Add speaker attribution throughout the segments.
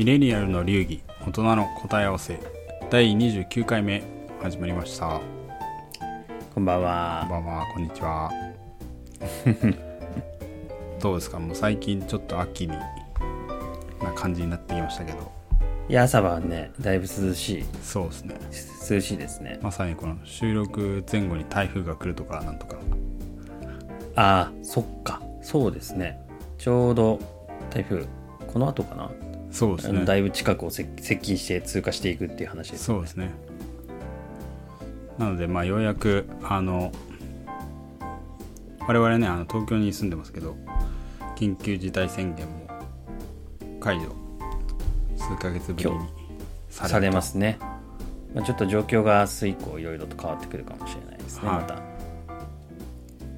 Speaker 1: ミレニアルの流儀大人の答え合わせ第29回目始まりました
Speaker 2: こんばん
Speaker 1: こん
Speaker 2: は。
Speaker 1: ばんはこんにちは どうですか？もう最近ちょっと秋にな感じになってきましたけど
Speaker 2: いや、朝晩ね、だいぶ涼しい、
Speaker 1: そうですね
Speaker 2: 涼しいですね。
Speaker 1: まさにこの収録前後に台風が来るとかなんとか
Speaker 2: ああ、そっか。そうですね。ちょうど台風、この後かな？
Speaker 1: そうですね
Speaker 2: だいぶ近くを接接近して通過していくっていう話です。
Speaker 1: そうですねなのでまあようやくあの我々ねあの東京に住んでますけど緊急事態宣言も解除数ヶ月ぶりにさ
Speaker 2: されますね。まあ、ちょっと状況が明日以降いろいろと変わってくるかもしれないですね、
Speaker 1: はい
Speaker 2: また。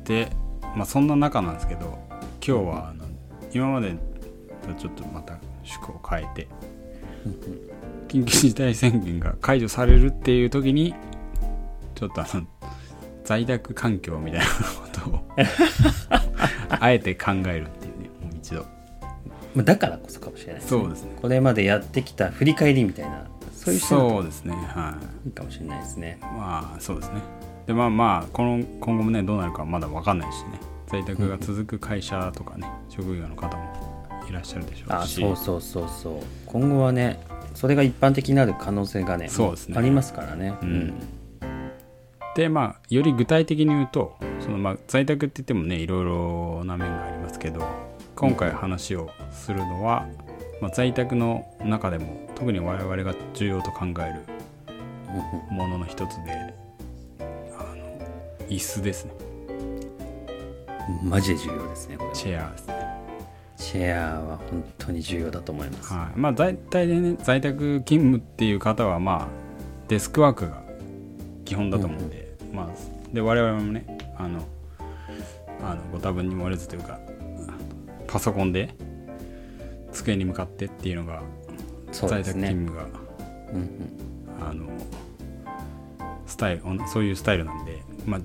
Speaker 1: で、まあ、そんな中なんですけど今日はあの今までとちょっとまた趣向を変えて。緊急事態宣言が解除されるっていう時にちょっとあの在宅環境みたいなことをあえて考えるっていうねもう一度。
Speaker 2: まあ、だからこそかもしれないです、
Speaker 1: そうですね。
Speaker 2: これまでやってきた振り返りみたいな、そういう
Speaker 1: そうですねはい。
Speaker 2: いいかもしれないですね。
Speaker 1: まあそうですね。でまあまあこの今後もねどうなるかまだ分かんないしね。在宅が続く会社とかね、職業の方もいらっしゃるでしょ
Speaker 2: あ
Speaker 1: うし。
Speaker 2: そうそうそうそう。今後はねそれが一般的になる可能性がね
Speaker 1: そうですね。
Speaker 2: ありますからね。
Speaker 1: うん。でまあより具体的に言うとそのまあ在宅って言ってもねいろいろな面がありますけど今回話をするのは、まあ、在宅の中でも特に我々が重要と考えるものの一つであの椅子ですね。
Speaker 2: うんマジで重要ですねこれは。
Speaker 1: チェアですね
Speaker 2: チェアは本当に重要だと思います、
Speaker 1: はい、まあ大体でね在宅勤務っていう方はまあデスクワークが基本だと思うんで、まあで我々もねあのあのご多分に漏れずというかパソコンで机に向かってっていうのが在宅勤務が、
Speaker 2: うんうん。
Speaker 1: あのスタイルそういうスタイルなんでまあ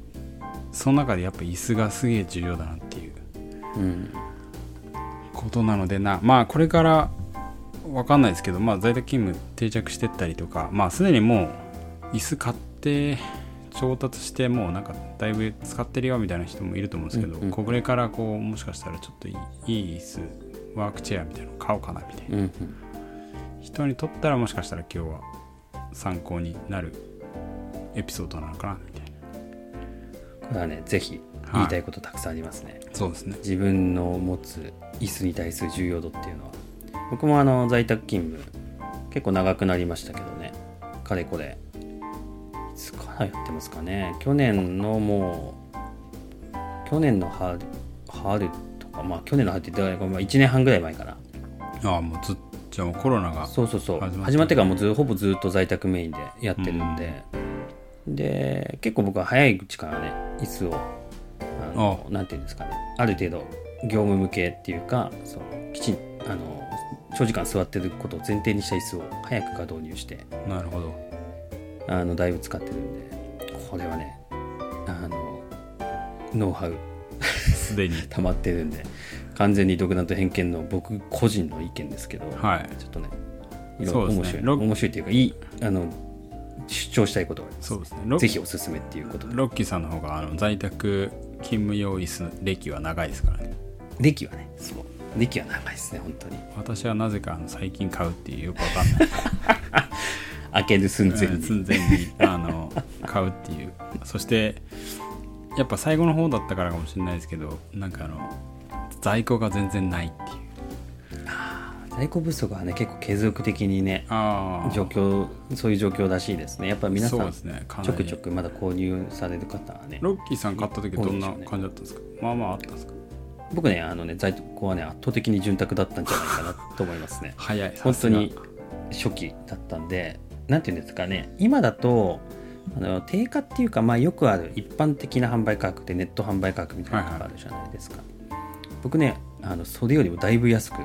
Speaker 1: その中でやっぱ椅子がすげえ重要だなっていう。
Speaker 2: うん
Speaker 1: ことなのでな。まあこれからわかんないですけど、まあ、在宅勤務定着してったりとかまあすでにもう椅子買って調達してもうなんかだいぶ使ってるよみたいな人もいると思うんですけど、
Speaker 2: うんうん。
Speaker 1: これからこうもしかしたらちょっといいいい椅子ワークチェアみたいなの買おうかなみたいな。
Speaker 2: うんうん。
Speaker 1: 人にとったらもしかしたら今日は参考になるエピソードなのかなみたい
Speaker 2: これはねぜひ言いたいことたくさんありますね、
Speaker 1: なそうですね。
Speaker 2: 自分の持つ椅子に対する重要度っていうのは。僕もあの在宅勤務結構長くなりましたけどね。かれこれ。いつからやってますかね。去年のもう去年の春春とかまあ去年の春って言ったらまあ1年半ぐらい前かな
Speaker 1: ああもうずっじゃあもうコロナが
Speaker 2: そうそうそう。
Speaker 1: 始まって
Speaker 2: からもうずほぼずっと在宅メインでやってるんで、で結構僕は早いうちからね椅子をあのなんていうんですかね。ある程度業務向けっていうかそのきちんあの長時間座ってることを前提にした椅子を早くから導入して
Speaker 1: なるほど。
Speaker 2: あのだいぶ使ってるんでこれはねあのノウハウ。
Speaker 1: すでに。
Speaker 2: 溜まってるんで完全に独断と偏見の僕個人の意見ですけど、
Speaker 1: はい。
Speaker 2: ちょっとね、いろ面白い、
Speaker 1: ロッ
Speaker 2: 面白いっていうか、いい、あの、主張したいことがあります。
Speaker 1: そうですね。ロ
Speaker 2: ぜひおすすめっていうことで。
Speaker 1: ロッキーさんの方があの在宅勤務用椅子歴は長いですからね
Speaker 2: 歴はね、そう。歴は長いですね、本当に。
Speaker 1: 私はなぜかあの最近買うっていうよくわかんない。
Speaker 2: 開ける寸前に。
Speaker 1: 寸前にあの買うっていう。そしてやっぱ最後の方だったからかもしれないですけどなんかあの在庫が全然ないっていう。
Speaker 2: 在庫不足はね、結構継続的にね、状況、そういう状況らしいですね。やっぱ皆さん、
Speaker 1: ね
Speaker 2: ちょ
Speaker 1: り
Speaker 2: くちょくまだ購入される方はね、
Speaker 1: ロッキーさん買った時どんな感じだったんですか？まあまああったんですか？
Speaker 2: 僕ね、あのね、在庫はね、圧倒的に潤沢だったんじゃないかなと思いますね。
Speaker 1: 早い
Speaker 2: 本当に初期だったんでなんていうんですかね。今だとあの定価っていうか、まあ、よくある一般的な販売価格でネット販売価格みたいなのがあるじゃないですか、僕ねあのそれよりもだいぶ安く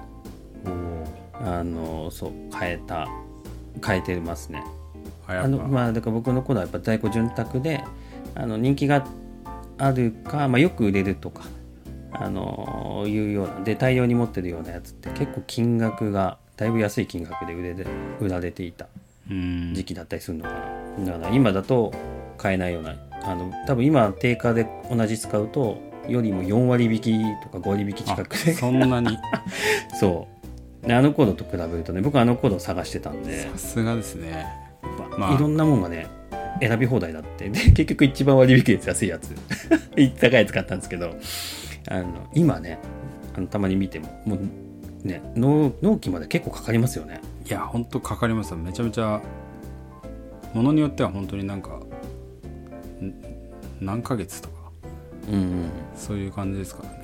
Speaker 2: あのそう変えた変えてますね。
Speaker 1: 早
Speaker 2: あのまあだから僕の頃はやっぱ在庫潤沢であの人気があるか、まあ、よく売れるとかあのいうようなで大量に持ってるようなやつって結構金額がだいぶ安い金額で売れで売られていた
Speaker 1: うん。
Speaker 2: 時期だったりするのかな、だから今だと買えないようなあの多分今定価で同じ使うとよりも4割引きとか5割引き近くで。
Speaker 1: あそんなに。
Speaker 2: そう。であの頃と比べるとね僕あの頃探してたんで。
Speaker 1: さすがですね。まあ
Speaker 2: いろんなもんがね選び放題だって。で結局一番割引率安いやつ。高いやつ買ったんですけどあの今ねあのたまに見てももうね納納期まで結構かかりますよね。
Speaker 1: いや本当かかりますよ。めちゃめちゃものによっては本当になんかん何ヶ月とか。
Speaker 2: うん、うん、
Speaker 1: そういう感じですからね。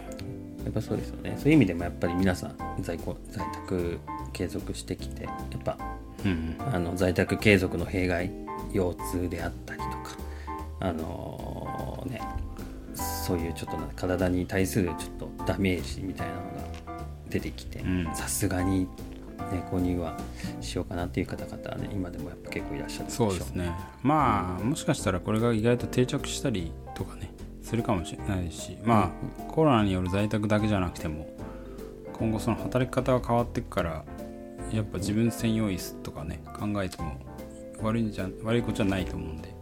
Speaker 2: やっぱそうですよね。そういう意味でもやっぱり皆さん在庫在宅継続してきてやっぱ
Speaker 1: うん
Speaker 2: あの在宅継続の弊害腰痛であったりとかあのねそういうちょっとな体に対するちょっとダメージみたいなのが出てきて
Speaker 1: うん。
Speaker 2: さすがに、ね、購入はしようかなっていう方々はね今でもやっぱ結構いらっしゃるでしょ
Speaker 1: そうですね。まあもしかしたらこれが意外と定着したりとかねするかもしれないしまあコロナによる在宅だけじゃなくても今後その働き方が変わっていくからやっぱ自分専用椅子とかね考えても悪いんじゃ悪いことじゃないと思うんで。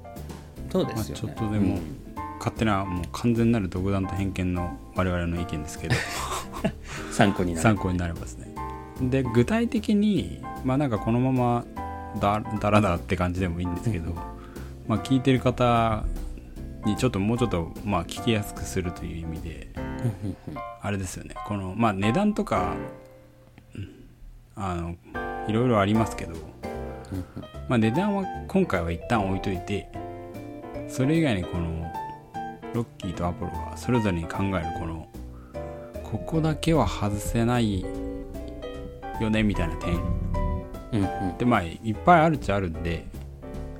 Speaker 2: そうですよね、
Speaker 1: まあちょっとでも
Speaker 2: うん
Speaker 1: 勝手なもう完全なる独断と偏見の我々の意見ですけど。
Speaker 2: 参考になる。
Speaker 1: 参考になればですね。で具体的にまあなんかこのままだだらだらって感じでもいいんですけど、まあ聞いてる方にちょっともうちょっとまあ聞きやすくするという意味であれですよね。このまあ値段とかうんあのいろいろありますけど、まあ、値段は今回は一旦置いといてそれ以外にこのロッキーとアポロがそれぞれに考えるこのここだけは外せないよねみたいな点。
Speaker 2: うんうん。
Speaker 1: でまあいっぱいあるっちゃあるんで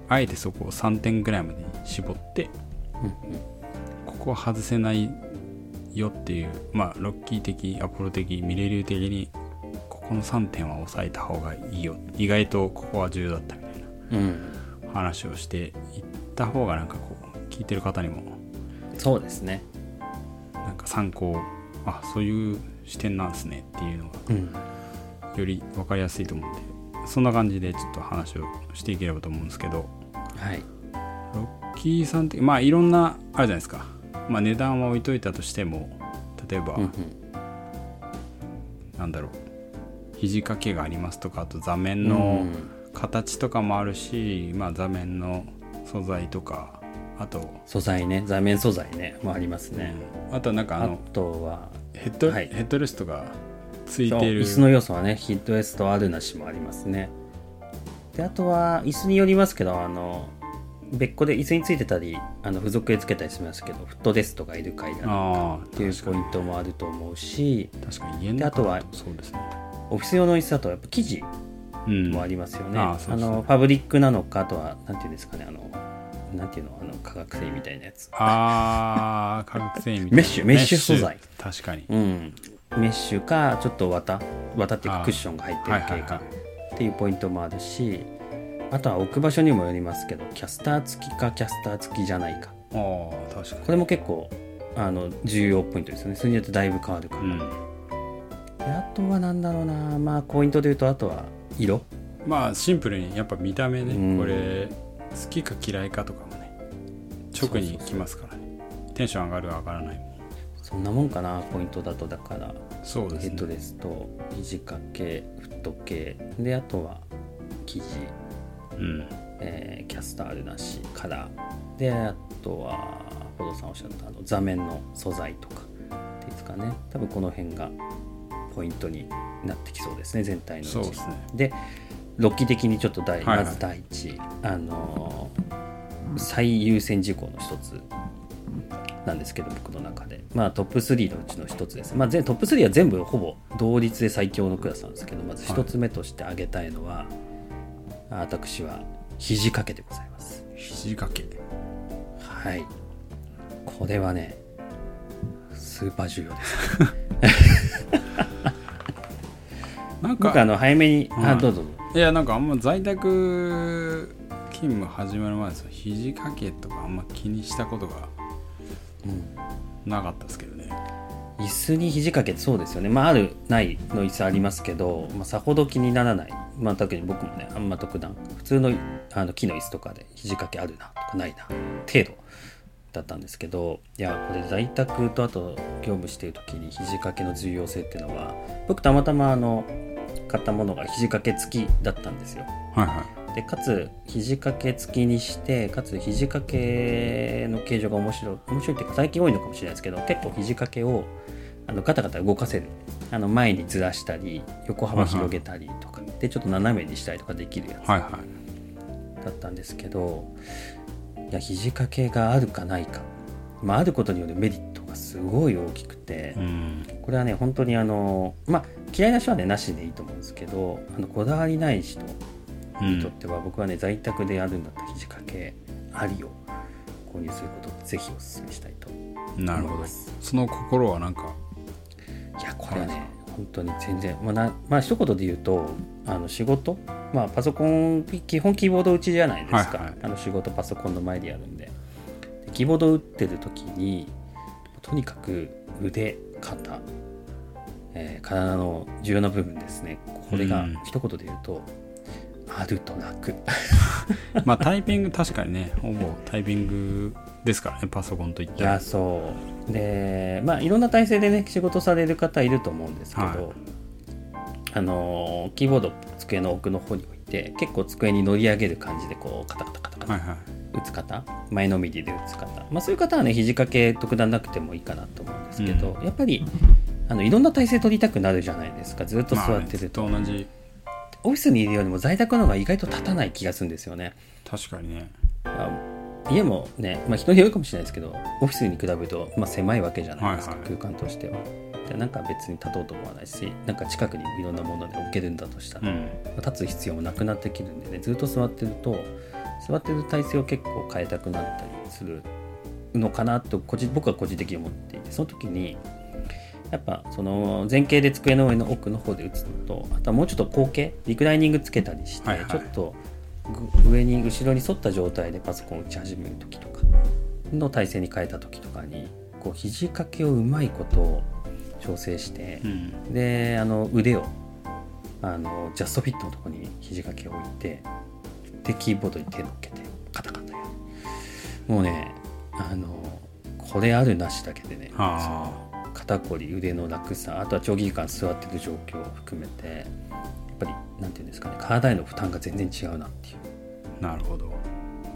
Speaker 1: あえてそこを3点ぐらいまでに絞って
Speaker 2: うん
Speaker 1: ここは外せないよっていうまあロッキー的アポロ的ミレリュー的にここの3点は抑えた方がいいよ。意外とここは重要だったみたい
Speaker 2: うんうん。
Speaker 1: な話をしていった方がなんかこう聞いてる方にも
Speaker 2: そうですね。
Speaker 1: なんか参考あそういう視点なんですねっていうのが
Speaker 2: うん。
Speaker 1: より分かりやすいと思うんでそんな感じでちょっと話をしていければと思うんですけど
Speaker 2: はい。
Speaker 1: ロッキーさんってまあいろんなあるじゃないですか、まあ、値段は置いといたとしても例えば、
Speaker 2: うんうん。
Speaker 1: なんだろう肘掛けがありますとかあと座面
Speaker 2: う
Speaker 1: の
Speaker 2: ん。
Speaker 1: 形とかもあるし、まあ、座面の素材とかあと、
Speaker 2: 素材ね座面素材ねもありますね、
Speaker 1: あとなんかあ
Speaker 2: あ
Speaker 1: の
Speaker 2: とは
Speaker 1: ヘッド,、
Speaker 2: はい。
Speaker 1: ヘッドレストがついてる。
Speaker 2: 椅子の要素はねヒットレストあるなしもありますね。であとは椅子によりますけどあの別個で椅子についてたりあの付属でつけたりしますけどフットレストがいるかいらないか
Speaker 1: ああ
Speaker 2: っていうポイントもあると思うし
Speaker 1: 確かに家の
Speaker 2: あとは
Speaker 1: だとそうですね。
Speaker 2: オフィス用の椅子だとやっぱ生地
Speaker 1: うん
Speaker 2: もありますよね、
Speaker 1: ああそうそう
Speaker 2: のファブリックなのかあとはなんていうんですかねあのなんていうのあの化学繊維みたいなやつ。
Speaker 1: あー化学繊維みたいな。
Speaker 2: メッシュメッシュ素材。
Speaker 1: 確かに。
Speaker 2: うん。メッシュかちょっと綿。綿っていうかクッションが入ってる系か
Speaker 1: はい
Speaker 2: っていうポイントもあるしあとは置く場所にもよりますけどキャスター付きかキャスター付きじゃないか。
Speaker 1: ああ確かに。
Speaker 2: これも結構あの重要ポイントですよね。それによってだいぶ変わるから、
Speaker 1: うん。
Speaker 2: であとはなんだろうな。まあポイントで言うとあとは色。
Speaker 1: まあシンプルにやっぱ見た目ね、
Speaker 2: うん。
Speaker 1: これ好きか嫌いかとかもね直にきますからね。テンション上がる上がらない。も
Speaker 2: そんなもんかなポイントだと。だから
Speaker 1: そうですね。
Speaker 2: ヘッドレスと肘掛けフット系。であとは生地、
Speaker 1: うん。
Speaker 2: えーキャスターあるなしカラー。であとはポドさんおっしゃったあの座面の素材とか。っていうんですかね。多分この辺がポイントになってきそうですね全体のうち
Speaker 1: そうですね。
Speaker 2: でロッキー的にちょっと第、
Speaker 1: はいはい。
Speaker 2: まず第一。あのー最優先事項の一つなんですけど僕の中で。まあトップ3のうちの一つです、まあ、全トップ3は全部ほぼ同率で最強のクラスなんですけどまず一つ目として挙げたいのは、私は肘掛けでございます。
Speaker 1: 肘掛け。
Speaker 2: はい。これはねスーパー重要です。
Speaker 1: なんか
Speaker 2: 僕あの早めに、
Speaker 1: はい
Speaker 2: あどうぞ。
Speaker 1: いやなんかあんま在宅勤務始まる前ですよ。肘掛けとかあんま気にしたことが
Speaker 2: うん
Speaker 1: なかったですけどね。
Speaker 2: 椅子に肘掛けそうですよね。まああるないの椅子ありますけど、まあ、さほど気にならない。まあ特に僕もねあんま特段。普通のあの木の椅子とかで肘掛けあるなとかないな程度だったんですけどいやこれ在宅とあと業務してる時に肘掛けの重要性っていうのは僕たまたまあの買ったものが肘掛け付きだったんですよ。
Speaker 1: はいは
Speaker 2: でかつ肘掛け付きにしてかつ肘掛けの形状が面白い面白いっていうか最近多いのかもしれないですけど結構肘掛けをあのガタガタ動かせる。あの前にずらしたり横幅広げたりとか、でちょっと斜めにしたりとかできるやつ。
Speaker 1: いはい。は
Speaker 2: だったんですけどいや肘掛けがあるかないか、まあ、あることによるメリットがすごい大きくて、
Speaker 1: いうん。
Speaker 2: これはね本当にあのまあ嫌いな人はねなしでいいと思うんですけどあのこだわりない人
Speaker 1: うん
Speaker 2: にとっては僕はね在宅でやるんだったら肘掛けありを購入することをぜひお勧めしたいと
Speaker 1: なるほど。その心はなんか？
Speaker 2: いやこれはね本当に全然まあなまあ一言で言うとあの仕事？まあパソコン基本キーボード打ちじゃないですか、
Speaker 1: はいはい。
Speaker 2: あの仕事パソコンの前でやるんで。でキーボード打ってる時にとにかく腕肩、えー体の重要な部分ですね。これが
Speaker 1: うん。
Speaker 2: 一言で言うと、あると楽
Speaker 1: まあタイピング確かにねほぼタイピングですからねパソコンといっ
Speaker 2: いや
Speaker 1: たら
Speaker 2: そう。でまあいろんな体制でね仕事される方いると思うんですけど、
Speaker 1: はい。
Speaker 2: あのーキーボード机の奥の方に置いて結構机に乗り上げる感じでこうカタカタカタカタ
Speaker 1: はいはい。
Speaker 2: 打つ方、前のめりで打つ方、まあ、そういう方はね肘掛け特段なくてもいいかなと思うんですけど、やっぱりあのいろんな体勢取りたくなるじゃないですか。ずっと
Speaker 1: まあねずっ
Speaker 2: 座ってると、
Speaker 1: と同じ
Speaker 2: オフィスにいるよりも在宅の方が意外と立たない気がするんですよね。
Speaker 1: 確かにね。
Speaker 2: まあ家もね、まあ、人によるかもしれないですけどオフィスに比べると、まあ、狭いわけじゃないですか、
Speaker 1: はいはい。
Speaker 2: 空間としては。でなんか別に立とうと思わないしなんか近くにいろんなもので置けるんだとしたら、
Speaker 1: うん。
Speaker 2: まあ立つ必要もなくなってきるんでねずっと座ってると座ってる体勢を結構変えたくなったりするのかなと個人僕は個人的に思っていてその時にやっぱその前傾で机の上の奥の方で打つのとあとはもうちょっと後傾リクライニングつけたりして、
Speaker 1: はいはい。
Speaker 2: ちょっとぐ上に後ろに沿った状態でパソコンを打ち始める時とかの体勢に変えた時とかにこう肘掛けをうまいこと調整して
Speaker 1: う、ん。
Speaker 2: であの腕をあのジャストフィットのところに肘掛けを置いてでキーボードに手を乗っけてカタカタやる。もうねあのこれあるなしだけでね肩こり腕の楽さあとは長期間座ってる状況を含めてやっぱりなんていうんですかね体への負担が全然違うなっていう。
Speaker 1: あなるほど。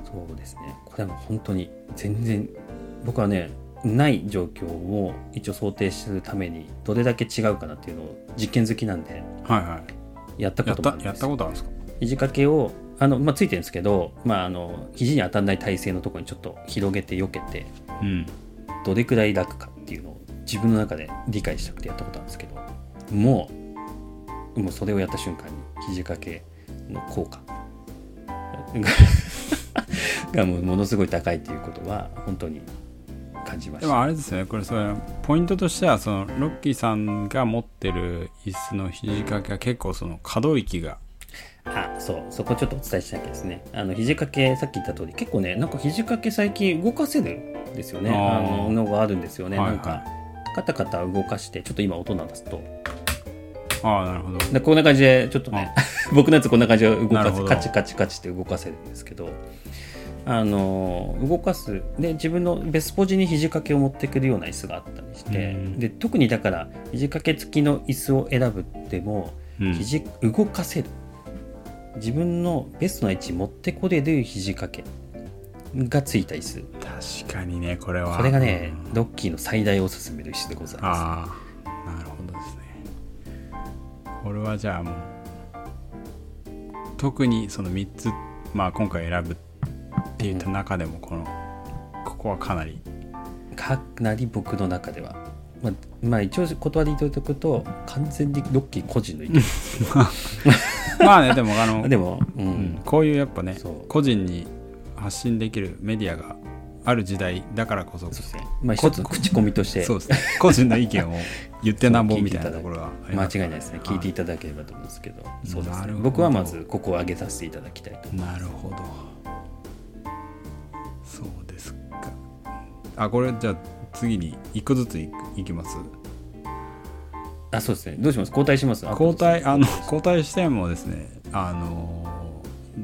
Speaker 2: そうですね。これはもう本当に全然僕はねない状況を一応想定するためにどれだけ違うかなっていうのを実験好きなんで
Speaker 1: はいはい。
Speaker 2: やったこともあるんです
Speaker 1: たことあるんですか？
Speaker 2: 肘掛けをあの、まあ、ついてるんですけど、まあ、あの肘に当たらない体勢のところにちょっと広げて避けて
Speaker 1: うん。
Speaker 2: どれくらい楽かっていうのを自分の中で理解したくてやったことあるんですけどもうもうそれをやった瞬間に肘掛けの効果。ががもうものすごい高いっていうことは本当に感じました。
Speaker 1: でもあれですよね。これそれポイントとしてはそのロッキーさんが持ってる椅子の肘掛けが結構その可動域が。
Speaker 2: あそう。そこちょっとお伝えしなきゃですね。あの肘掛けさっき言った通り結構ねなんか肘掛け最近動かせるんですよね。
Speaker 1: あ
Speaker 2: ののがあるんですよね、
Speaker 1: はいはい。
Speaker 2: なんかカタカタ動かしてちょっと今音鳴らすと。
Speaker 1: ああなるほど。
Speaker 2: でこんな感じでちょっとね 僕のやつこんな感じで動かすカチカチカチって動かせるんですけどあの動かすで自分のベスポジに肘掛けを持ってくるような椅子があったりして
Speaker 1: うん。
Speaker 2: で特にだから肘掛け付きの椅子を選ぶっても
Speaker 1: うん。
Speaker 2: 肘動かせる。自分のベストな位置に持ってこれる肘掛けがついた椅子。
Speaker 1: 確かにねこれは。
Speaker 2: これがね
Speaker 1: うん。
Speaker 2: ロッキーの最大おすすめる椅子でございます。
Speaker 1: ああなるほどですね。これはじゃあもう特にその3つまあ今回選ぶって言った中でもこのここはかなり。
Speaker 2: かなり僕の中では、まあ、まあ一応断りといておくと完全にロッキー個人の意見。
Speaker 1: まあねでもあの
Speaker 2: でも、うん。
Speaker 1: うんこういうやっぱね個人に発信できるメディアがある時代だからこそ
Speaker 2: そうですね。まあ一つの口コミとして。
Speaker 1: そうですね。個人の意見を言ってなんぼみたいな。ところがあり
Speaker 2: 間
Speaker 1: ます
Speaker 2: 違いないですね。聞いてい
Speaker 1: た
Speaker 2: ただければと思うんですけど。そうですね。僕はまずここを挙げさせていただきたいと
Speaker 1: なるほど。そうですか。あこれじゃあ次に一個ずついいきます？
Speaker 2: あそうですね。どうします？交代します？
Speaker 1: 交代あの交代してもですねあの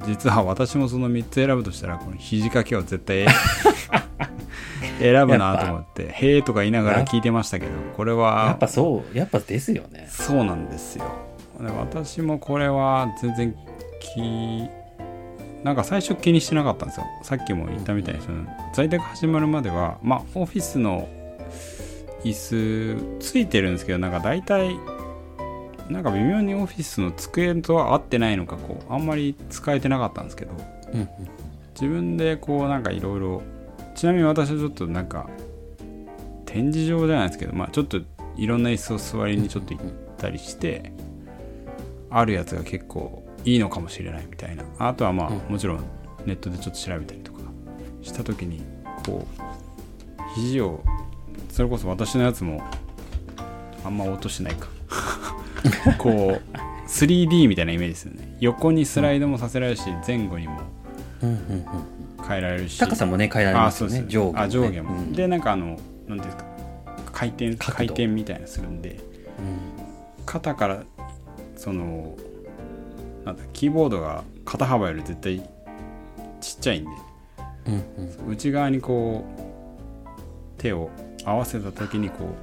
Speaker 1: 実は私もその3つ選ぶとしたらこの肘掛けを絶対 選ぶなと思って「へえ」とか言いながら聞いてましたけどこれは
Speaker 2: やっぱそうやっぱですよね。
Speaker 1: そうなんですよ。私もこれは全然気なんか最初気にしてなかったんですよ。さっきも言ったみたいにその在宅始まるまではまあオフィスの椅子ついてるんですけどなんか大体なんか微妙にオフィスの机とは合ってないのかこうあんまり使えてなかったんですけど、
Speaker 2: うんうん。
Speaker 1: 自分でこうなんかいろいろちなみに私はちょっとなんか展示場じゃないですけどまあちょっといろんな椅子を座りにちょっと行ったりしてあるやつが結構いいのかもしれないみたいな。あとはまあ
Speaker 2: うん。
Speaker 1: もちろんネットでちょっと調べたりとかした時にこう肘をそれこそ私のやつもあんま音しないか こう 3D みたいなイメージですよね。横にスライドもさせられるし前後にも変えられるし。
Speaker 2: 高さもね変えられますよね。
Speaker 1: あ
Speaker 2: 上下もね。
Speaker 1: あ上下も、
Speaker 2: うん。
Speaker 1: でなんかあのなんていうんですか。回転回転みたいなするんで
Speaker 2: うん。
Speaker 1: 肩からそのなんだキーボードが肩幅より絶対ちっちゃいんで
Speaker 2: うんうん。
Speaker 1: 内側にこう手を合わせた時にこ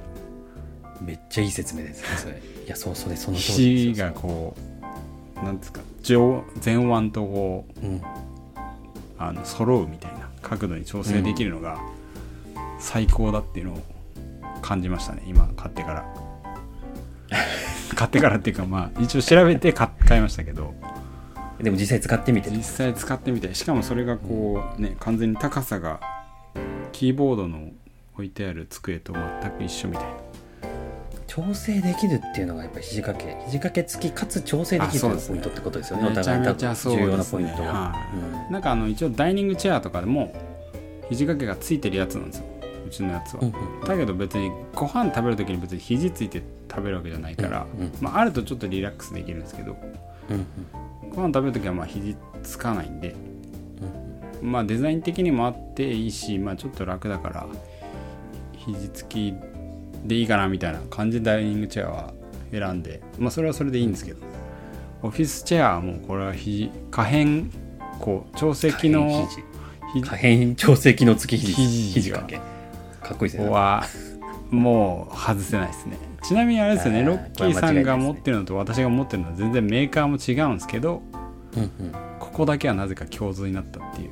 Speaker 1: う
Speaker 2: めっちゃいい説明ですねそれいやそうそれその
Speaker 1: 肘がこうなんですか上前腕とこう
Speaker 2: うん
Speaker 1: あの揃うみたいな角度に調整できるのが最高だっていうのを感じましたね今買ってから。買ってからっていうかまあ一応調べて買買いましたけど。
Speaker 2: でも実際使ってみて
Speaker 1: 実際使ってみてしかもそれがこうね完全に高さがキーボードの置いてある机と全く一緒みたいな
Speaker 2: 調整できるっていうのがやっぱり肘掛け肘掛け付きかつ調整できるポイントってことですよね。お
Speaker 1: めちゃ
Speaker 2: 互い多重要なポイントは、
Speaker 1: はい。なんかあの一応ダイニングチェアとかでも肘掛けがついてるやつなんですよ。うちのやつは、
Speaker 2: うんうん。
Speaker 1: だけど別にご飯食べる時に別に肘ついて食べるわけじゃないから、
Speaker 2: うんうん。
Speaker 1: まあ、あるとちょっとリラックスできるんですけど
Speaker 2: うんうん。
Speaker 1: ご飯食べる時はまあ肘つかないんで、まあデザイン的にもあっていいし、まあ、ちょっと楽だから肘つきでいいかなみたいな感じでダイニングチェアは選んでまあそれはそれでいいんですけど。オフィスチェアはもうこれは肘可変こう調整機能
Speaker 2: 可変調整機能付き肘。
Speaker 1: 肘
Speaker 2: 肘掛け。かっこいいですね。
Speaker 1: はもう外せないですね。ちなみにあれですよねロッキーさんが持ってるのと私が持ってるのは全然メーカーも違うんですけど
Speaker 2: うんうん。
Speaker 1: ここだけはなぜか共通になったっていう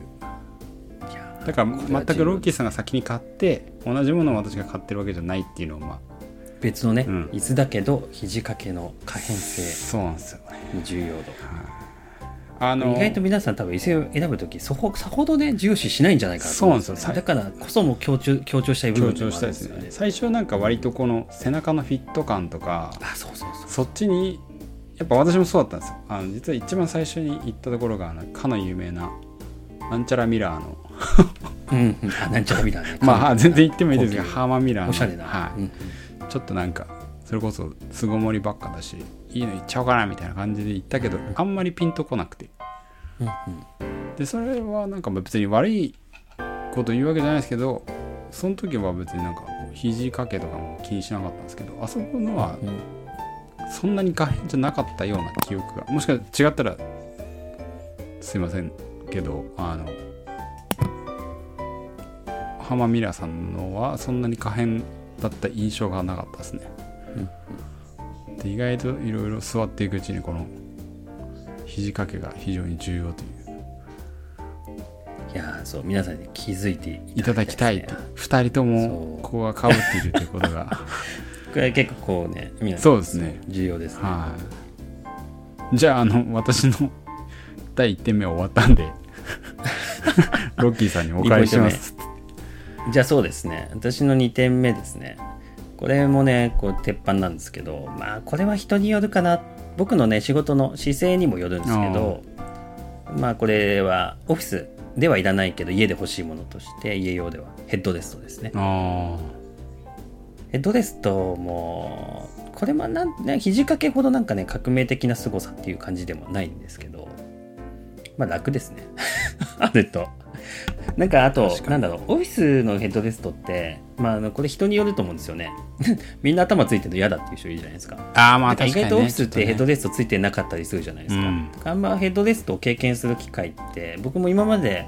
Speaker 1: だから全くロッキーさんが先に買って同じものを私が買ってるわけじゃないっていうのをまあ
Speaker 2: 別のね、
Speaker 1: うん。
Speaker 2: 椅子だけど肘掛けの可変性。
Speaker 1: そうなんですよ
Speaker 2: 重要度。
Speaker 1: あの
Speaker 2: 意外と皆さん多分椅子を選ぶ時そほさほどね重視しないんじゃないかなと
Speaker 1: そう
Speaker 2: 思
Speaker 1: なんですよ
Speaker 2: だからこそも強調強調したい部
Speaker 1: 強
Speaker 2: 分でも
Speaker 1: 調したいです
Speaker 2: ね。
Speaker 1: 最初なんか割とこの背中のフィット感とか
Speaker 2: あそうそうそう。
Speaker 1: そっちにやっぱ私もそうだったんですよ。あの実は一番最初に行ったところがあのかの有名ななんちゃらミラーの
Speaker 2: うんなんちゃらミラーね。
Speaker 1: まあ全然言ってもいいですが
Speaker 2: 高級
Speaker 1: ハーマンミラーの。
Speaker 2: おしゃれな、
Speaker 1: はい。
Speaker 2: うん。
Speaker 1: ちょっとなんかそれこそ巣ごもりばっかだしいいの行っちゃおうかなみたいな感じで行ったけどあんまりピンとこなくて。
Speaker 2: うんうん。
Speaker 1: でそれはなんか別に悪いこと言うわけじゃないですけどその時は別になんか肘掛けとかも気にしなかったんですけどあそこのは
Speaker 2: うん。
Speaker 1: そんなに可変じゃなかったような記憶が。もしかしたら違ったらすいませんけどあのハマミラーさんのはそんなに可変だった印象がなかったですね、で意外といろいろ座っていくうちにこの肘掛けが非常に重要という。
Speaker 2: いやーそう皆さんに気づいて
Speaker 1: いただきたい
Speaker 2: ね。
Speaker 1: 2人ともここがかぶっているということが。
Speaker 2: これ結構こうね皆さん
Speaker 1: そうですね。
Speaker 2: 重要ですね、
Speaker 1: はい。じゃああの私の第1点目は終わったんで ロッキーさんにお返しします
Speaker 2: じゃあそうですね。私の2点目ですね。これもねこう鉄板なんですけどまあこれは人によるかな。僕のね仕事の姿勢にもよるんですけどまあこれはオフィスではいらないけど家で欲しいものとして家用ではヘッドレストですね。
Speaker 1: あ
Speaker 2: ヘッドレストもこれもなん、ね、肘掛けほどなんかね革命的な凄さっていう感じでもないんですけどまあ楽ですね。あるとなんかあとなんだろうオフィスのヘッドレストってまああのこれ人によると思うんですよね。みんな頭ついてるの嫌だっていう人いるじゃないですか。
Speaker 1: ああまあ
Speaker 2: なんか意外とオフィスってヘッド
Speaker 1: レ
Speaker 2: レストついてなかったりするじゃないですか、
Speaker 1: うん。
Speaker 2: あんまヘッドレストを経験する機会って僕も今まで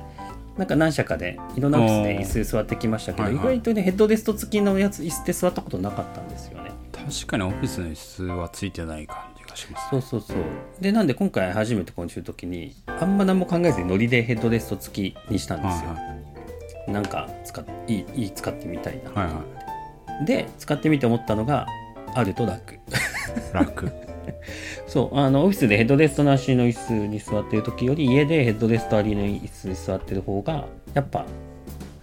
Speaker 2: なんか何社かでいろんなオフィスで椅子座ってきましたけど、
Speaker 1: はいはい。
Speaker 2: 意外とねヘッドレスト付きのやつ椅子で座ったことなかったんですよね。
Speaker 1: 確かにオフィスの椅子はついてない感じがします。
Speaker 2: そうそうそう。でなんで今回初めて今週の時にあんま何も考えずにノリでヘッドレスト付きにしたんですよ、
Speaker 1: は
Speaker 2: なんか使っいいいい使ってみたいな、
Speaker 1: はいは
Speaker 2: で使ってみて思ったのがあると楽。
Speaker 1: い楽。
Speaker 2: そうあのオフィスでヘッドレストなしの椅子に座ってる時より家でヘッドレストありの椅子に座ってる方がやっぱ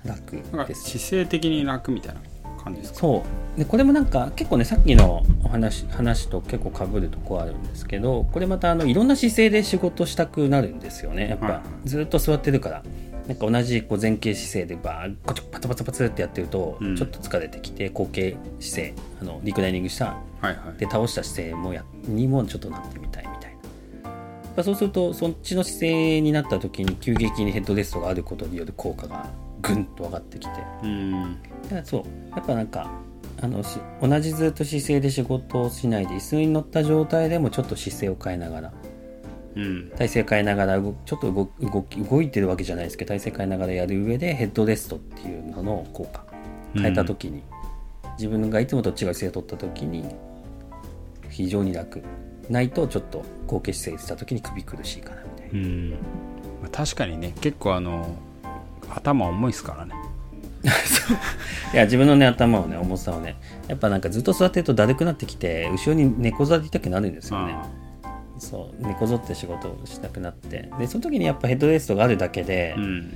Speaker 2: 楽です。
Speaker 1: 姿勢的に楽みたいな感じですか？
Speaker 2: そう。でこれもなんか結構ねさっきのお話話と結構かぶるとこあるんですけどこれまたあのいろんな姿勢で仕事したくなるんですよねやっぱ。ずっと座ってるから。なんか同じこう前傾姿勢でバーこちょパツパツパツってやってると
Speaker 1: うん。
Speaker 2: ちょっと疲れてきて後傾姿勢あのリクライニングしたで倒した姿勢もやにもちょっとなってみたいみたいな。やっぱそうするとそっちの姿勢になった時に急激にヘッドレストがあることによる効果がぐんと上がってきて。
Speaker 1: うん。
Speaker 2: だからそうやっぱなんかあのし同じずっと姿勢で仕事をしないで椅子に乗った状態でもちょっと姿勢を変えながら
Speaker 1: うん。
Speaker 2: 体勢変えながら動ちょっと動動き動いてるわけじゃないですけど体勢変えながらやる上でヘッドレストっていうのの効果。変えた時に、自分がいつもと違う姿勢を取った時に非常に楽。ないとちょっと後傾姿勢した時に首苦しいかなみたいな。
Speaker 1: うん。まあ確かにね結構あの頭重いですからね。
Speaker 2: いや自分のね頭をね重さをねやっぱなんかずっと座ってるとだるくなってきて後ろに猫座りたくなるんですよね。
Speaker 1: あ
Speaker 2: そう猫ぞって仕事をしたくなって。でその時にやっぱヘッドレストがあるだけで
Speaker 1: あ、うん。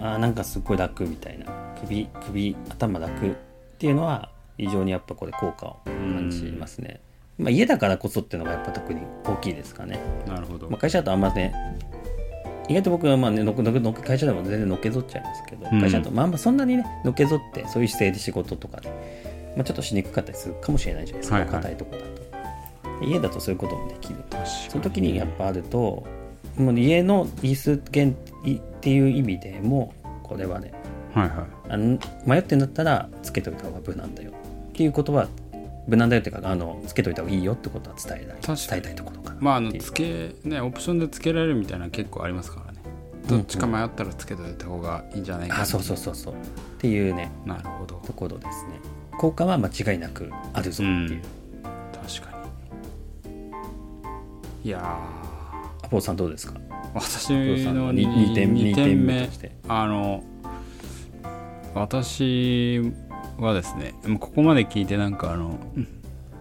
Speaker 2: あーなんかすっごい楽みたいな。首首頭楽っていうのは非常にやっぱこれ効果を感じますね、まあ、家だからこそっていうのがやっぱ特に大きいですかね、
Speaker 1: なるほど、
Speaker 2: まあ、会社だとあんまね意外と僕はまあねのっのっのっ会社でも全然のけぞっちゃいますけど、
Speaker 1: うん。
Speaker 2: 会社だとまああんまそんなにねのけぞってそういう姿勢で仕事とかで、まあ、ちょっとしにくかったりするかもしれないじゃないですか。
Speaker 1: はいはい。
Speaker 2: 硬、いとこだと。家だとそういうこともできるその時にやっぱあるともう家の椅子限っていう意味でもこれはね
Speaker 1: はいはい。
Speaker 2: あの迷ってんだったらつけといた方が無難だよっていうことは無難だよっていうかあのつけといた方がいいよってことは伝えない。伝えたいところかな
Speaker 1: まああのつけねオプションでつけられるみたいなの結構ありますからね。どっちか迷ったらつけといた方がいいんじゃないか
Speaker 2: あそうそうそうそう。っていうね。
Speaker 1: なるほど。
Speaker 2: ところですね。効果は間違いなくあるぞっていう、
Speaker 1: 確かに。いや
Speaker 2: アポロさんどうですか？
Speaker 1: ー私の
Speaker 2: の
Speaker 1: 2,
Speaker 2: 2点
Speaker 1: 2
Speaker 2: 2
Speaker 1: 点
Speaker 2: 点
Speaker 1: 目あの私はですねもうここまで聞いてなんかあの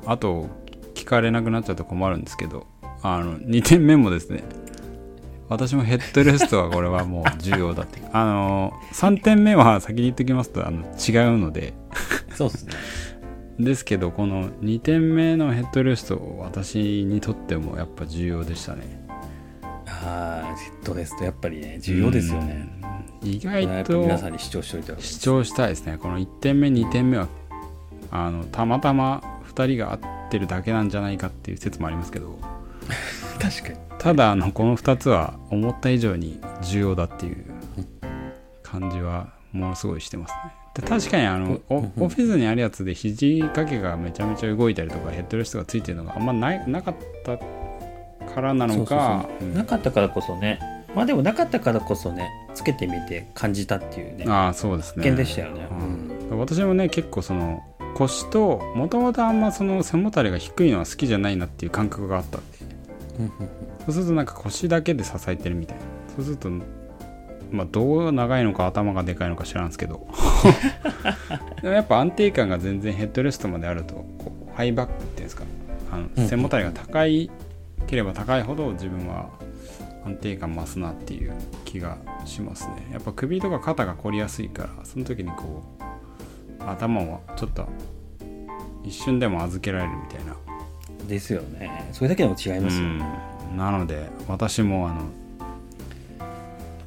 Speaker 1: あと聞かれなくなっちゃうと困るんですけどあの2点目もですね私もヘッドレストはこれはもう 重要だって。あの3点目は先に言っておきますとあの違うので。
Speaker 2: そうですね。
Speaker 1: ですけどこの2点目のヘッドレスト私にとってもやっぱ重要でしたね
Speaker 2: ああヘッドレストやっぱりね重要ですよね。
Speaker 1: うん。意外と
Speaker 2: 皆さんに主張しておいた方がいい
Speaker 1: 主張したいですね。この1点目2点目はあのたまたま2人が合ってるだけなんじゃないかっていう説もありますけど。
Speaker 2: 確かに。
Speaker 1: ただあのこの2つは思った以上に重要だっていう感じはものすごいしてますね。で確かにあのオフィスにあるやつで肘掛けがめちゃめちゃ動いたりとかヘッドレストがついてるのがあんまないなかったからなのか。
Speaker 2: なかったからこそね。まあでもなかったからこそねつけてみて感じたっていうね。
Speaker 1: ああそうですね。
Speaker 2: 発見でしたよね、
Speaker 1: うん。私もね結構その腰ともともとあんまその背もたれが低いのは好きじゃないなっていう感覚があった。そうするとなんか腰だけで支えてるみたいな。そうするとまあどう長いのか頭がでかいのか知らんすけど。でもやっぱ安定感が全然ヘッドレストまであるとこうハイバックっていうんですか。あ
Speaker 2: うん。
Speaker 1: の背もたれが高いければ高いほど自分は安定感増すなっていう気がしますね。やっぱ首とか肩が凝りやすいからその時にこう頭をちょっと一瞬でも預けられるみたいな。
Speaker 2: ですよね。それだけでも違いますよ、
Speaker 1: うん、なので私もあの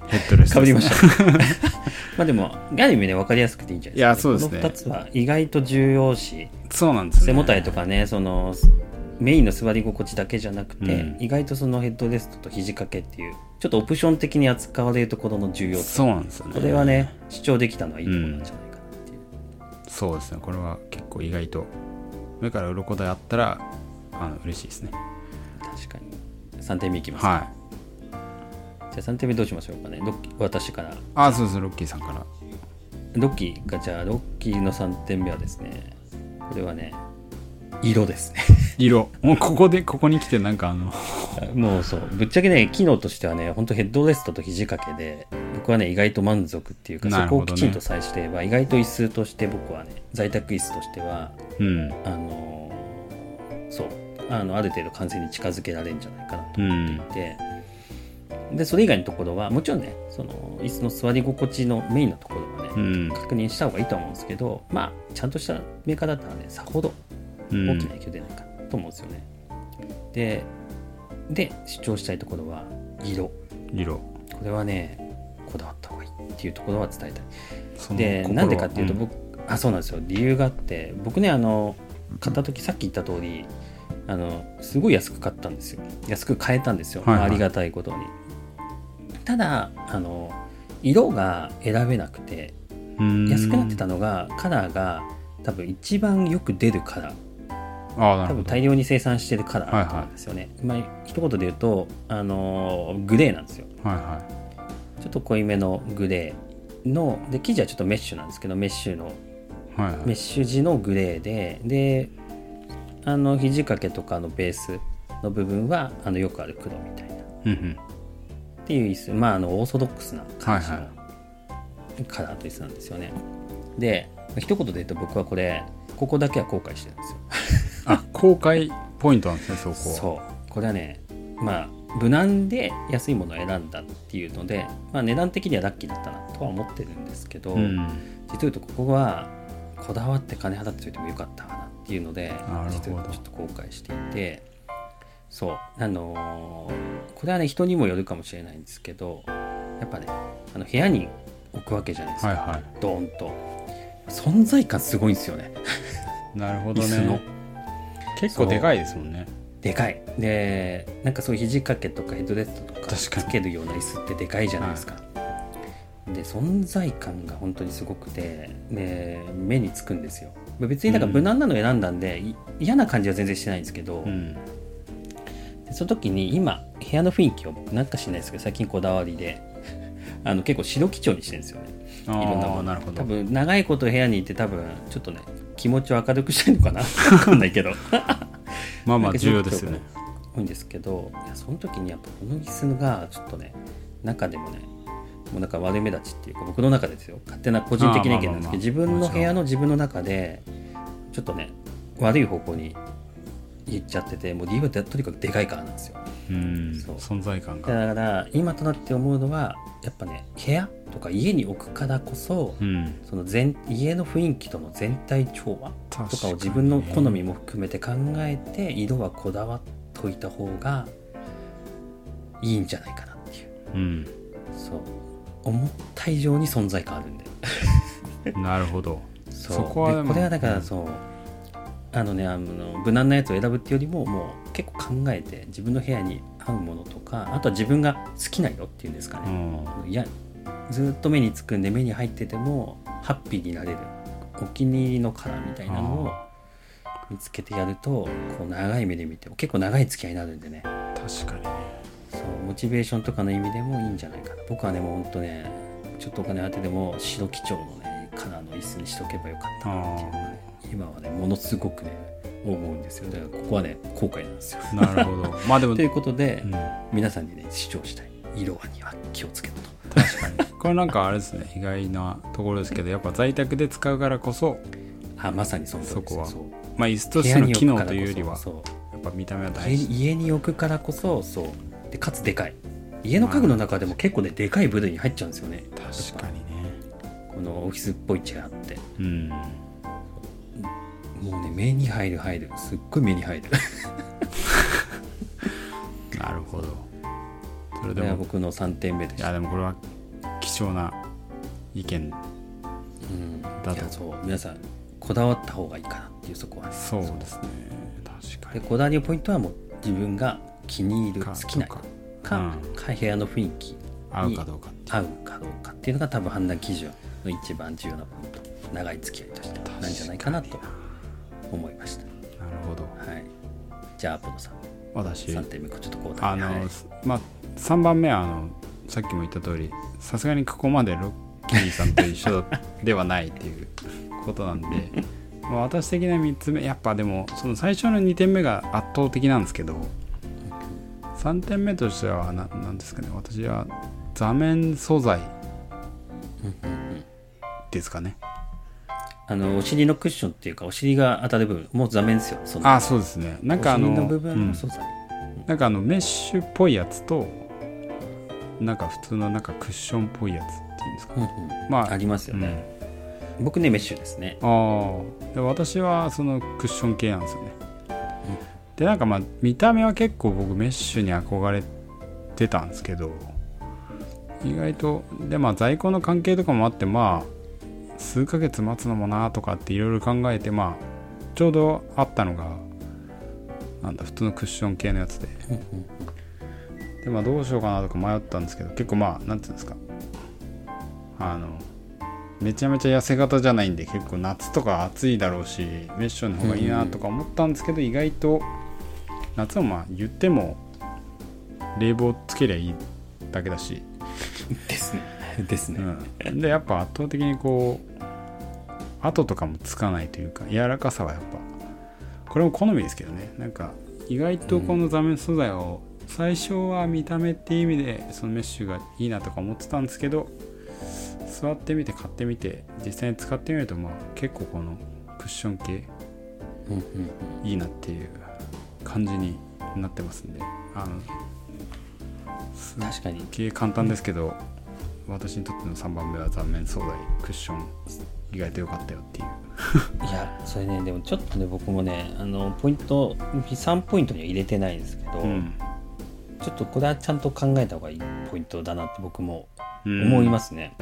Speaker 1: ヘッドレスト
Speaker 2: かぶり
Speaker 1: ですね。
Speaker 2: ました。まあでもある意味ね分かりやすくていいんじゃない
Speaker 1: いやそうですね。
Speaker 2: この2つは意外と重要し
Speaker 1: そうなんですね。
Speaker 2: 背もたれとかねそのメインの座り心地だけじゃなくて、
Speaker 1: うん。
Speaker 2: 意外とそのヘッドレストと肘掛けっていうちょっとオプション的に扱われるところの重要さ
Speaker 1: そうなんですよね。
Speaker 2: これはね主張できたのはいいところなんじゃないかなっていう、
Speaker 1: そうですね。これは結構意外と上から鱗であったらあの嬉しいですね。
Speaker 2: 確かに。3点目いきますか、
Speaker 1: はい。
Speaker 2: じゃあ3点目どうしましょうかね。ロッキー私から。
Speaker 1: あそうですロッキーさんから。
Speaker 2: ロッキーがじゃあロッキーの3点目はですねこれはね色ですね
Speaker 1: 色。も うここでここに来てなんかあの。
Speaker 2: もうそう。ぶっちゃけね機能としてはね本当ヘッドレストと肘掛けで僕はね意外と満足っていうか、そこをきちんとさえしてれば意外と椅子として僕はね在宅椅子としては
Speaker 1: うん。
Speaker 2: あのーそう。あのある程度完成に近づけられるんじゃないかなと
Speaker 1: うん。
Speaker 2: ででそれ以外のところはもちろんねその椅子の座り心地のメインのところはね、
Speaker 1: うん。
Speaker 2: 確認した方がいいと思うんですけどまあちゃんとしたメーカーだったらねさほど
Speaker 1: うん
Speaker 2: 大きな影響出ないかなと思うんですよね、でで主張したいところは色。
Speaker 1: 色。
Speaker 2: これはねこだわった方がいいっていうところは伝えたい。でなんでかっていうと僕、あそうなんですよ。理由があって僕ねあの買った時さっき言った通りあのすごい安く買ったんですよ。安く買えたんですよ、
Speaker 1: はいはい。
Speaker 2: まあありがたいことに。ただあの色が選べなくて
Speaker 1: うん。
Speaker 2: 安くなってたのがカラーが多分一番よく出るカラー多分大量に生産してるカラーなんですよね、まあ一言で言うとあのグレーなんですよ。
Speaker 1: はいは
Speaker 2: ちょっと濃いめのグレーので生地はちょっとメッシュなんですけどメッシュの
Speaker 1: いはいはい。
Speaker 2: メッシュ地のグレーでであの肘掛けとかのベースの部分はあのよくある黒みたいな。っ
Speaker 1: うんうん。
Speaker 2: ていう椅子。まああのオーソドックスな感じの
Speaker 1: はいは
Speaker 2: カラーと椅子なんですよね。で一言で言うと僕はこれここだけは後悔してるんですよ
Speaker 1: あ公開ポイントなんですねそこ。は
Speaker 2: そう。これはねまあ無難で安いものを選んだっていうので、まあ、値段的にはラッキーだったなとは思ってるんですけど、
Speaker 1: うん。
Speaker 2: 実を言うとここはこだわって金払っておいてもよかったかなっていうので実はちょっと後悔していてそう。あのーこれはね人にもよるかもしれないんですけどやっぱねあの部屋に置くわけじゃないですか、
Speaker 1: はいは
Speaker 2: ドーンと。存在感すごいんですよね。
Speaker 1: いなるほど
Speaker 2: 椅子の。
Speaker 1: ね結構でかいですもんね。
Speaker 2: でかい。でなんかそういう肘掛けとかヘッドレストとかつけるような椅子ってでかいじゃないですか、で存在感が本当にすごくてで目につくんですよ。別になんか無難なの選んだんで、い嫌な感じは全然してないんですけど、
Speaker 1: うん。
Speaker 2: でその時に今部屋の雰囲気を僕なんか知らないですけど最近こだわりで あの結構白基調にしてるんですよね。
Speaker 1: あ
Speaker 2: いろんなもの。多分長いこと部屋にいて多分ちょっとね気持ちを明るくしたいのかな？分かんないけど。
Speaker 1: まあまあ重要ですよね。
Speaker 2: 多いんですけどいやその時にやっぱこの椅子がちょっとね中でもねもうなんか悪目立ちっていうか僕の中でですよ。勝手な個人的な意見なんですけど自分の部屋の自分の中でちょっとね悪い方向に行っちゃっててもう理由はとにかくでかいからなんですよ
Speaker 1: うん。
Speaker 2: そう
Speaker 1: 存在感が。
Speaker 2: だから今となって思うのはやっぱね部屋とか家に置くからこそ
Speaker 1: うん。
Speaker 2: その全家の雰囲気との全体調和
Speaker 1: 確
Speaker 2: とかを自分の好みも含めて考えて色はこだわっといた方がいいんじゃないかなっていう。
Speaker 1: うん。
Speaker 2: そう。思った以上に存在感あるんで
Speaker 1: なるほど。
Speaker 2: そう。
Speaker 1: そこ
Speaker 2: これはだからそう。あのねあの無難なやつを選ぶっていうよりももう結構考えて自分の部屋に合うものとかあとは自分が好きな色っていうんですか
Speaker 1: う
Speaker 2: ね、
Speaker 1: ん。
Speaker 2: いやずっと目につくんで目に入っててもハッピーになれるお気に入りのカラーみたいなのを見つけてやるとこう長い目で見ても結構長い付き合いになるんでね。
Speaker 1: 確かにね。
Speaker 2: そうモチベーションとかの意味でもいいんじゃないかな。僕はねもうほんとねちょっとお金当てでも白基調のねカラーの椅子にしとけばよかったなっていうのがね今はねものすごくね思うんですよ。だからここはね後悔なんですよ。
Speaker 1: なるほど。まあでも
Speaker 2: ということで、
Speaker 1: うん。
Speaker 2: 皆さんにね主張したい色はには気をつけろと。
Speaker 1: 確かに。これなんかあれですね意外なところですけどやっぱ在宅で使うからこそ
Speaker 2: あまさにそ
Speaker 1: そこは。まあ椅子としての機能というよりはやっぱ見た目は
Speaker 2: 家
Speaker 1: 大事。
Speaker 2: に家に置くからこそそう。でかつでかい。家の家具の中でも結構ねでかい部類に入っちゃうんですよね。
Speaker 1: 確かにね。
Speaker 2: このオフィスっぽいチェアって。
Speaker 1: うん
Speaker 2: もうね目に入る入るすっごい目に入る。
Speaker 1: なるほど。それでも
Speaker 2: 僕の3点目で
Speaker 1: い
Speaker 2: した
Speaker 1: やでもこれは貴重な意見
Speaker 2: うん。
Speaker 1: だと。
Speaker 2: いやそう。皆さんこだわった方がいいかなっていうそこは。ね。
Speaker 1: そうです。ね確かに。
Speaker 2: でこだわりのポイントはもう自分が気に入る好
Speaker 1: か
Speaker 2: きな
Speaker 1: とか。
Speaker 2: か
Speaker 1: うん。
Speaker 2: か部屋の雰囲気に
Speaker 1: 合うかどうか
Speaker 2: 合うかどうかっていうのが多分判断基準の一番重要なポイント。長い付き合いとしてなんじゃないかなと思いました。
Speaker 1: なるほど。
Speaker 2: はい。じゃあアポロさん。
Speaker 1: 私。
Speaker 2: 3点目ちょっと交代
Speaker 1: あの、
Speaker 2: はい。
Speaker 1: まあ3番目はあのさっきも言った通りさすがにここまでロッキーさんと一緒ではないっていう ことなんで まあ私的な3つ目やっぱでもその最初の2点目が圧倒的なんですけど3点目としてはななんですかね私は座面素材ですかね
Speaker 2: あのお尻のクッションっていうかお尻が当たる部分もう座面ですよその。
Speaker 1: あそうですね。なんかあの
Speaker 2: お尻の部分
Speaker 1: うん。なんかあのメッシュっぽいやつとなんか普通のなんかクッションっぽいやつっていうんですか
Speaker 2: うんうん。
Speaker 1: まあ
Speaker 2: ありますよ
Speaker 1: うん。
Speaker 2: ね、僕ねメッシュですね。
Speaker 1: ああで私はそのクッション系なんですよね、でなんかまあ見た目は結構僕メッシュに憧れてたんですけど意外とでまあ在庫の関係とかもあってまあ数ヶ月待つのもなとかっていろいろ考えてまあちょうどあったのがなんだ普通のクッション系のやつで。でまあどうしようかなとか迷ったんですけど結構まあなんていうんですか。あのめちゃめちゃ痩せ型じゃないんで結構夏とか暑いだろうしメッシュの方がいいなとか思ったんですけど、意外と夏はまあ言っても冷房つけりゃいいだけだし、
Speaker 2: ですね。ですね、
Speaker 1: うん、でやっぱ圧倒的にこう跡とかもつかないというか柔らかさはやっぱこれも好みですけどね。なんか意外とこの座面素材を最初は見た目っていう意味でそのメッシュがいいなとか思ってたんですけど座ってみて買ってみて実際に使ってみるとまあ結構このクッション系
Speaker 2: うん
Speaker 1: いいなっていう感じになってますんで。あのす
Speaker 2: 確かに。
Speaker 1: っげえ簡単ですけど私にとっての3番目は座面素材クッション意外と良かったよっていう。
Speaker 2: いやそれねでもちょっとね僕もねあのポイント3ポイントには入れてないんですけど、
Speaker 1: うん。
Speaker 2: ちょっとこれはちゃんと考えた方がいいポイントだなって僕も
Speaker 1: うん。
Speaker 2: 思いますね、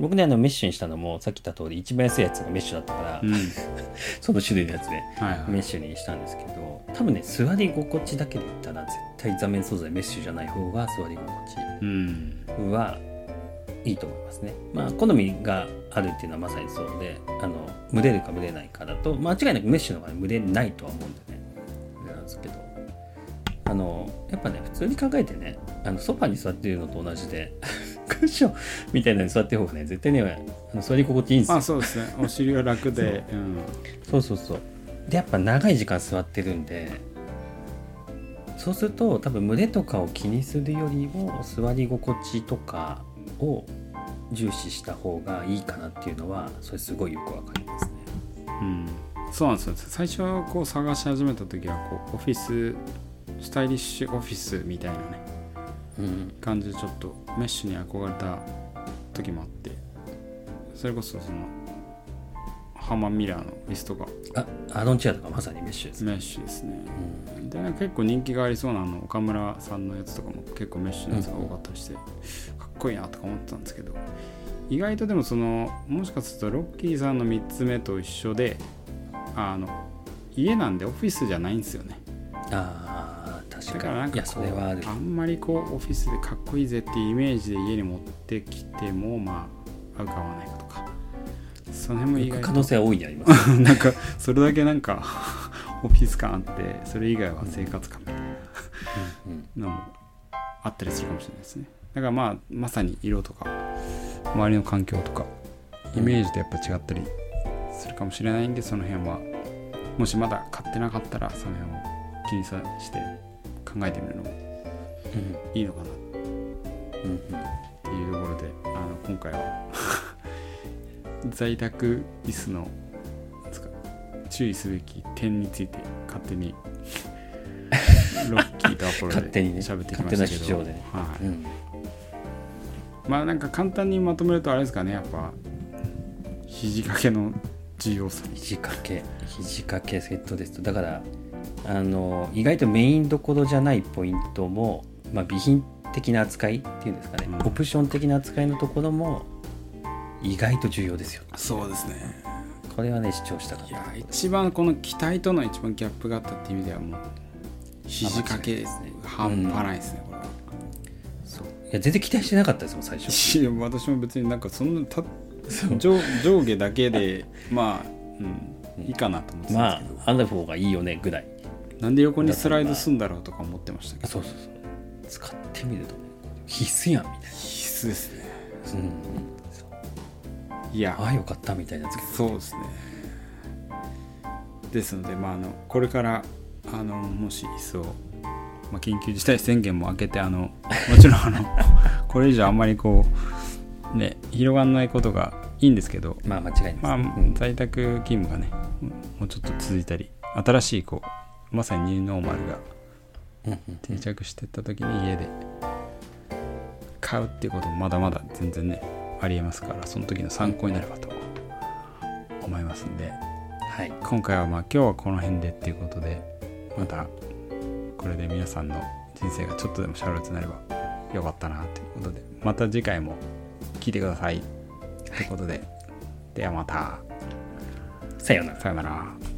Speaker 2: 僕ねあのメッシュにしたのもさっき言った通り一番安いやつがメッシュだったから、
Speaker 1: うん。
Speaker 2: その種類のやつで
Speaker 1: はいはい。
Speaker 2: メッシュにしたんですけど多分ね座り心地だけで言ったら絶対座面素材メッシュじゃない方が座り心
Speaker 1: うん。
Speaker 2: 地はいいと思いますね。まあ好みがあるっていうのはまさにそうであの蒸れるか蒸れないかだと間違いなくメッシュの方が蒸れないとは思うんでね。なんですけど。あのやっぱね普通に考えてねあのソファに座ってるのと同じで クッションみたいなのに座ってる方がね絶対ねあの座り心地いいんですよ。
Speaker 1: まあそうですね。お尻は楽でう。ん。
Speaker 2: そうそうそう。でやっぱ長い時間座ってるんでそうすると多分胸とかを気にするよりも座り心地とかを重視した方がいいかなっていうのはそれすごいよくわかりますね。
Speaker 1: うん。そうなんですよ。最初こう探し始めた時はこうオフィススタイリッシュオフィスみたいなね
Speaker 2: うん。
Speaker 1: 感じでちょっとメッシュに憧れた時もあってそれこそそのハーマンミラーのリストが。
Speaker 2: あアーロンチェアとかまさにメッシュですね、
Speaker 1: メッシュですね。
Speaker 2: うん。
Speaker 1: で結構人気がありそうなあの岡村さんのやつとかも結構メッシュのやつが多かったりして、かっこいいなとか思ってたんですけど意外とでもそのもしかするとロッキーさんの3つ目と一緒であの家なんでオフィスじゃないんですよね。
Speaker 2: あー確
Speaker 1: だか
Speaker 2: からにいや
Speaker 1: なんかこ
Speaker 2: そうれはあ
Speaker 1: んまりこうオフィスでかっこいいぜっていうイメージで家に持ってきてもまあ合うか合わないかとか。その辺も意外と
Speaker 2: 可能性は大いにあります。
Speaker 1: なんかそれだけなんかオフィス感あってそれ以外は生活感みたいな
Speaker 2: うん。
Speaker 1: のもあったりするかもしれないですねだからまあまさに色とか周りの環境とかイメージとやっぱ違ったりするかもしれないんでその辺はもしまだ買ってなかったらその辺を気にさして考えてみるのもいいのかなっ
Speaker 2: うんうん
Speaker 1: ていうところであの今回は在宅椅子の注意すべき点について勝手にロッキーとアポロで 喋ってきましたけど、はい。
Speaker 2: うん
Speaker 1: まあなんか簡単にまとめるとあれですかねやっぱ肘掛けの重要さ。
Speaker 2: 肘掛け。肘掛けセットですと。だからあの意外とメインどころじゃないポイントも、まあ、備品的な扱いっていうんですかね、
Speaker 1: うん。
Speaker 2: オプション的な扱いのところも意外と重要ですよ。
Speaker 1: そうですね。
Speaker 2: これはね視聴したかっ
Speaker 1: い
Speaker 2: た
Speaker 1: や一番この期待との一番ギャップがあったっていう意味ではもう肘掛け半端ないですね、
Speaker 2: や全然期待してなかったですもん最初。
Speaker 1: いや私も別になんかそんなた上上下だけで まあ、うん、いいかなと思ってたん
Speaker 2: ま
Speaker 1: ですけど、
Speaker 2: あある方がいいよねぐらい。
Speaker 1: なんで横にスライドすんだろうとか思ってましたけど。
Speaker 2: そうそうそう。使ってみるとね必須やんみたい
Speaker 1: 必須ですね。
Speaker 2: な、うん、
Speaker 1: いや。
Speaker 2: ああよかったみたいなやつけど
Speaker 1: そうですね。ですのでまああのこれからあのもしそう、まあ、緊急事態宣言も明けてあの もちろんあの これ以上あんまりこうね広がんないことがいいんですけど
Speaker 2: まあ間違い
Speaker 1: まあ、
Speaker 2: うん。
Speaker 1: 在宅勤務がねもうちょっと続いたり新しいこうまさにニューノーマルが定着していった時に家で買うっていうこともまだまだ全然ねありえますからその時の参考になればと思いますんで。
Speaker 2: はい。
Speaker 1: 今回はまあ今日はこの辺でっていうことでまたこれで皆さんの人生がちょっとでもシャルツになればよかったなということでまた次回も聞いてくださいということで。ではまた。
Speaker 2: さようなら。
Speaker 1: さよなら